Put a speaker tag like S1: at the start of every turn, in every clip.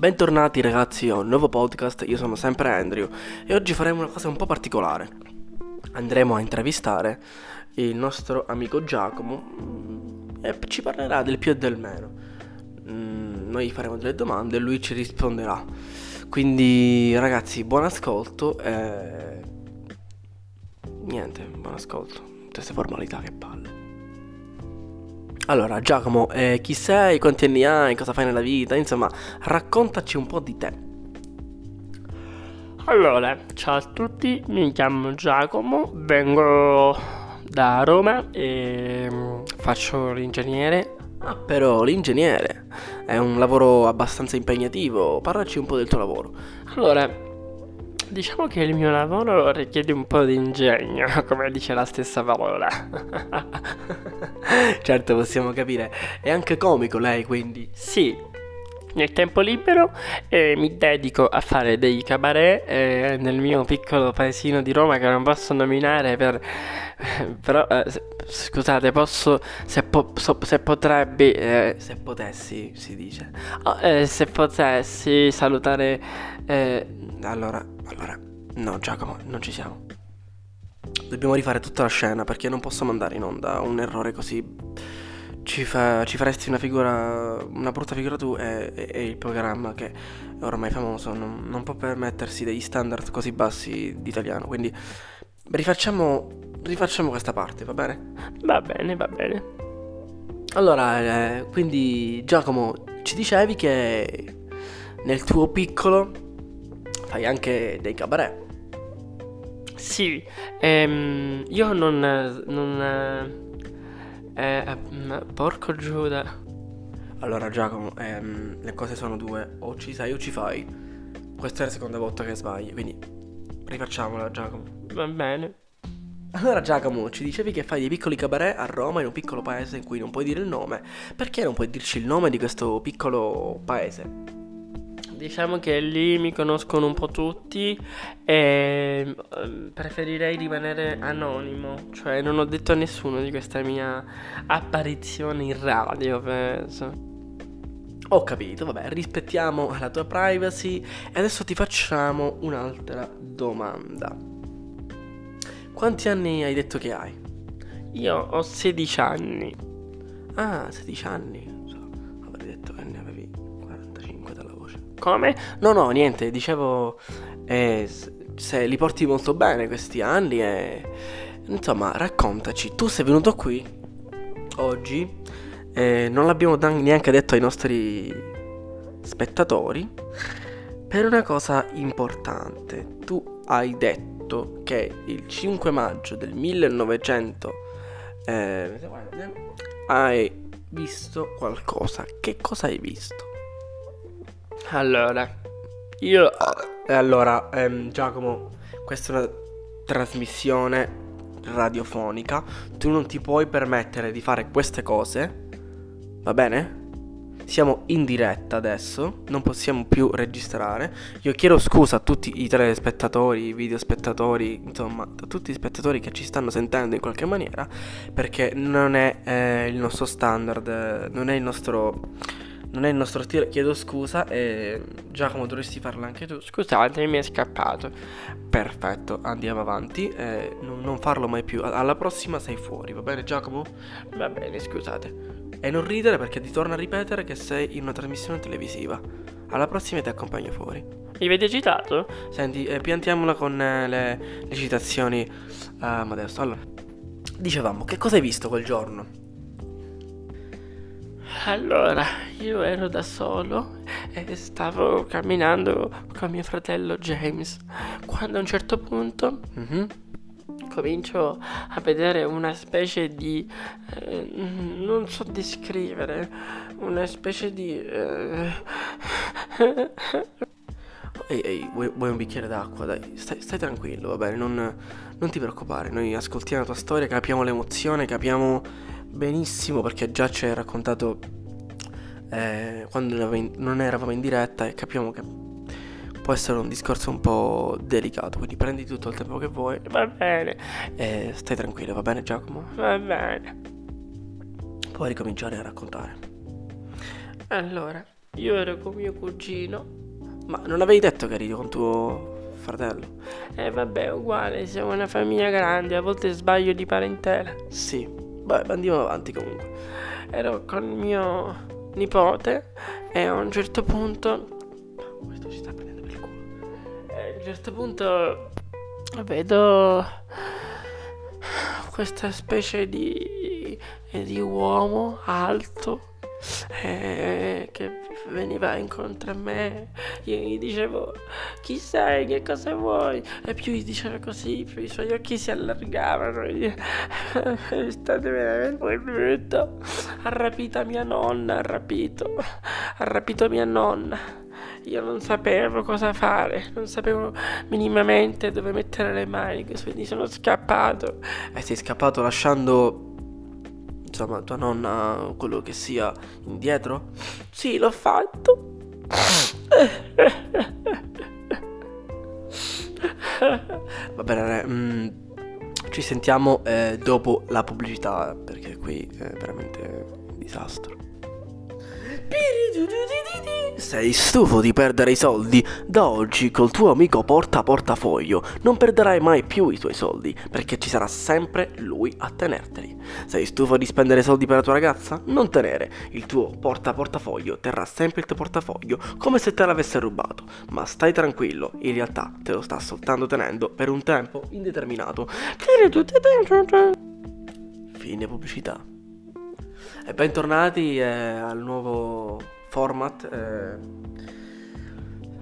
S1: Bentornati ragazzi a un nuovo podcast, io sono sempre Andrew e oggi faremo una cosa un po' particolare. Andremo a intervistare il nostro amico Giacomo mm, e ci parlerà del più e del meno. Mm, noi faremo delle domande e lui ci risponderà. Quindi ragazzi, buon ascolto e... Niente, buon ascolto. Queste formalità che palle. Allora, Giacomo, eh, chi sei, quanti anni hai, cosa fai nella vita? Insomma, raccontaci un po' di te.
S2: Allora, ciao a tutti, mi chiamo Giacomo, vengo da Roma e mm, faccio l'ingegnere.
S1: Ah, però l'ingegnere è un lavoro abbastanza impegnativo. Parlaci un po' del tuo lavoro.
S2: Allora, diciamo che il mio lavoro richiede un po' di ingegno, come dice la stessa parola.
S1: certo, possiamo capire. È anche comico lei, quindi.
S2: Sì, nel tempo libero eh, mi dedico a fare dei cabaret eh, nel mio piccolo paesino di Roma che non posso nominare per... però eh, scusate posso se, po- so, se potrebbe eh,
S1: se potessi si dice
S2: oh, eh, se potessi salutare
S1: eh, allora allora no Giacomo non ci siamo dobbiamo rifare tutta la scena perché non posso mandare in onda un errore così ci, fa, ci, faresti una figura, una brutta figura tu e, e, e il programma che è ormai famoso non, non, può permettersi degli standard così bassi di italiano. Quindi rifacciamo, rifacciamo questa parte, va bene?
S2: Va bene, va bene.
S1: Allora, eh, quindi Giacomo, ci dicevi che nel tuo piccolo fai anche dei cabaret.
S2: Sì, ehm, io non, non eh, eh, porco Giuda.
S1: Allora Giacomo, ehm, le cose sono due, o ci sai o ci fai. Questa è la seconda volta che sbagli, quindi rifacciamola Giacomo.
S2: Va bene.
S1: Allora Giacomo, ci dicevi che fai dei piccoli cabaret a Roma in un piccolo paese in cui non puoi dire il nome. Perché non puoi dirci il nome di questo piccolo paese?
S2: Diciamo che lì mi conoscono un po' tutti e ehm, preferirei rimanere anonimo, cioè non ho detto a nessuno di questa mia apparizione in radio, penso.
S1: Ho capito, vabbè, rispettiamo la tua privacy e adesso ti facciamo un'altra domanda. Quanti anni hai detto che hai?
S2: Io ho 16 anni.
S1: Ah, 16 anni. avrei detto che ne avevi
S2: come?
S1: No, no, niente, dicevo, eh, se li porti molto bene questi anni e... Insomma, raccontaci, tu sei venuto qui oggi, eh, non l'abbiamo neanche detto ai nostri spettatori, per una cosa importante. Tu hai detto che il 5 maggio del 1900 eh, hai visto qualcosa. Che cosa hai visto?
S2: Allora, io...
S1: E allora, ehm, Giacomo, questa è una trasmissione radiofonica. Tu non ti puoi permettere di fare queste cose. Va bene? Siamo in diretta adesso, non possiamo più registrare. Io chiedo scusa a tutti i telespettatori, i videospettatori, insomma, a tutti i spettatori che ci stanno sentendo in qualche maniera, perché non è eh, il nostro standard, non è il nostro non è il nostro stile, chiedo scusa e Giacomo dovresti farla anche tu.
S2: Scusate, mi è scappato.
S1: Perfetto, andiamo avanti, eh, non, non, farlo mai più. Alla prossima sei fuori, va bene Giacomo?
S2: Va bene, scusate.
S1: E non ridere perché ti torno a ripetere che sei in una trasmissione televisiva. Alla prossima ti accompagno fuori.
S2: Mi avete citato?
S1: Senti, eh, piantiamola con eh, le, le, citazioni. Uh, adesso, allora. Dicevamo, che cosa hai visto quel giorno?
S2: Allora, io ero da solo e stavo camminando con mio fratello James. Quando a un certo punto mm-hmm, comincio a vedere una specie di... Eh, non so descrivere, una specie di... Eh...
S1: Ehi, ehi, vuoi, vuoi, un bicchiere d'acqua? Dai, stai, stai tranquillo, va bene, non, non ti preoccupare, noi ascoltiamo la tua storia, capiamo l'emozione, capiamo benissimo perché già ci hai raccontato eh, quando non eravamo in diretta e capiamo che può essere un discorso un po' delicato, quindi prendi tutto il tempo che vuoi.
S2: Va bene.
S1: E stai tranquillo, va bene Giacomo?
S2: Va bene.
S1: Puoi ricominciare a raccontare.
S2: Allora, io ero con mio cugino.
S1: Ma non avevi detto che eri con tuo fratello?
S2: Eh vabbè, uguale, siamo una famiglia grande, a volte sbaglio di parentela.
S1: Sì, beh, andiamo avanti comunque.
S2: Ero con mio nipote e a un certo punto... Questo ci sta prendendo per il culo. E a un certo punto vedo questa specie di, di uomo alto eh, che veniva incontro a me. Io gli dicevo chi sei, che cosa vuoi? E più gli diceva così, più i suoi occhi si allargavano. È stato veramente brutto. Ha rapito mia nonna, ha rapito. Ha rapito mia nonna. Io non sapevo cosa fare, non sapevo minimamente dove mettere le mani, quindi sono scappato.
S1: E sei scappato lasciando insomma tua nonna quello che sia indietro?
S2: Sì, l'ho fatto.
S1: Va bene, mm, ci sentiamo eh, dopo la pubblicità perché qui è veramente un disastro. Sei stufo di perdere i soldi? Da oggi col tuo amico porta portafoglio non perderai mai più i tuoi soldi perché ci sarà sempre lui a tenerteli. Sei stufo di spendere soldi per la tua ragazza? Non tenere, il tuo porta portafoglio terrà sempre il tuo portafoglio come se te l'avesse rubato, ma stai tranquillo, in realtà te lo sta soltanto tenendo per un tempo indeterminato. Fine pubblicità. E bentornati eh, al nuovo format. Eh,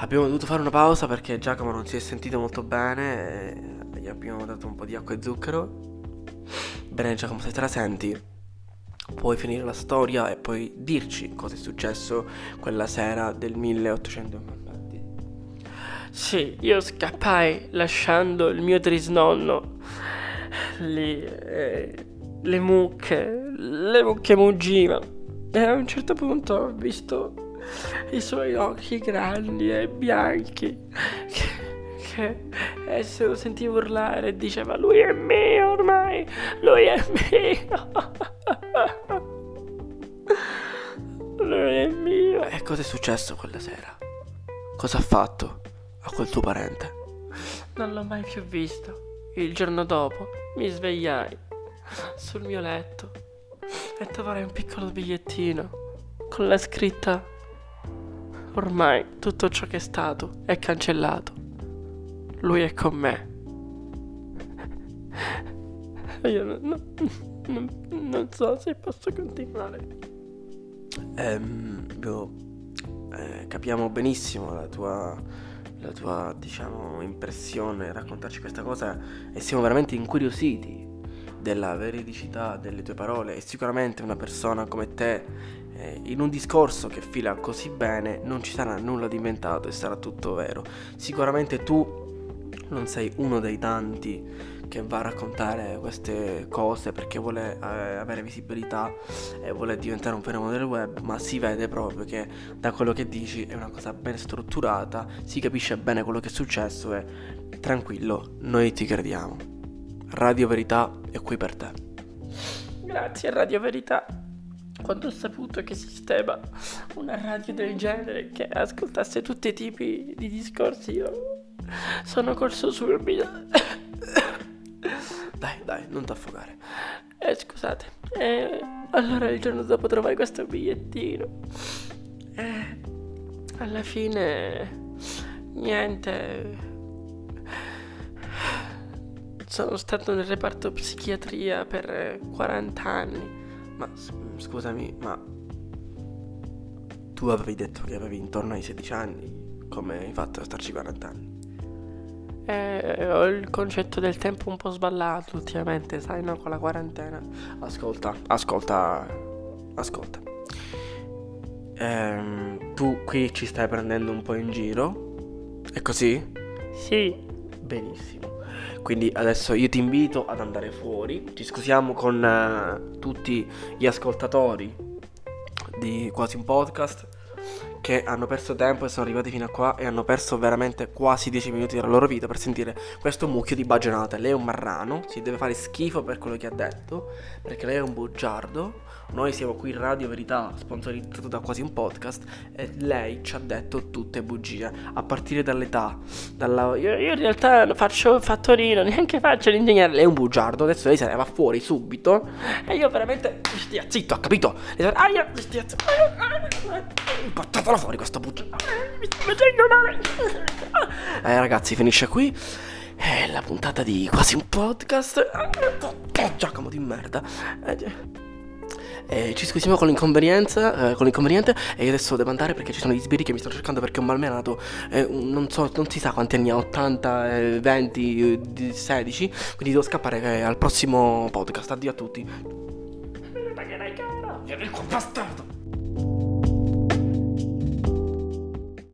S1: abbiamo dovuto fare una pausa perché Giacomo non si è sentito molto bene. E gli abbiamo dato un po' di acqua e zucchero. Bene, Giacomo, se te la senti, puoi finire la storia e poi dirci cosa è successo quella sera del 1800.
S2: Sì, io scappai lasciando il mio trisnonno. Lì, eh, le mucche, le mucche muggivano. E a un certo punto ho visto i suoi occhi grandi e bianchi che, che e se lo sentivo urlare e diceva lui è mio ormai, lui è mio. lui è mio.
S1: E cosa è successo quella sera? Cosa ha fatto a quel tuo parente?
S2: Non l'ho mai più visto. Il giorno dopo mi svegliai sul mio letto e trovare un piccolo bigliettino con la scritta ormai tutto ciò che è stato è cancellato. Lui è con me. Io non, non, non so se posso continuare.
S1: Ehm, io, eh, capiamo benissimo la tua, la tua, diciamo, impressione raccontarci questa cosa e siamo veramente incuriositi della veridicità delle tue parole e sicuramente una persona come te eh, in un discorso che fila così bene non ci sarà nulla di inventato e sarà tutto vero. Sicuramente tu non sei uno dei tanti che va a raccontare queste cose perché vuole eh, avere visibilità e vuole diventare un fenomeno del web, ma si vede proprio che da quello che dici è una cosa ben strutturata, si capisce bene quello che è successo e tranquillo, noi ti crediamo. Radio Verità è qui per te.
S2: Grazie Radio Verità. Quando ho saputo che esisteva una radio del genere che ascoltasse tutti i tipi di discorsi, io sono corso subito.
S1: Dai, dai, non ti affogare.
S2: Eh, scusate. Eh, allora il giorno dopo trovai questo bigliettino. Eh, alla fine, niente sono stato nel reparto psichiatria per 40 anni.
S1: Ma scusami, ma tu avevi detto che avevi intorno ai 16 anni. Come hai fatto a starci 40 anni?
S2: Eh, ho il concetto del tempo un po' sballato ultimamente, sai, no? Con la quarantena.
S1: Ascolta, ascolta, ascolta. Ehm, tu qui ci stai prendendo un po' in giro? È così?
S2: Sì.
S1: Benissimo. Quindi adesso io ti invito ad andare fuori. Ci scusiamo con uh, tutti gli ascoltatori di quasi un podcast che hanno perso tempo e sono arrivati fino a qua e hanno perso veramente quasi 10 minuti della loro vita per sentire questo mucchio di bagionate. Lei è un marrano, si deve fare schifo per quello che ha detto, perché lei è un bugiardo. Noi siamo qui in Radio Verità, sponsorizzato da quasi un podcast, e lei ci ha detto tutte bugie, a partire dall'età. Dalla...
S2: Io, io in realtà faccio fattorino, neanche faccio l'ingegnere.
S1: Lei è un bugiardo, adesso lei se ne va fuori subito. E io veramente... Stia zitto, ha capito? Aia, stia zitto. Portatelo fuori questo bugiardo. Mi sto facendo male. Eh ragazzi, finisce qui. È la puntata di quasi un podcast. Oh, Giacomo di merda. Eh, eh, ci scusiamo con l'inconvenienza, eh, con l'inconveniente e io adesso devo andare perché ci sono gli sbirri che mi stanno cercando perché ho malmenato, eh, non so, non si sa quanti anni ha, 80, 20, 16, quindi devo scappare eh, al prossimo podcast. Addio a tutti.
S2: Vieni qua bastardo.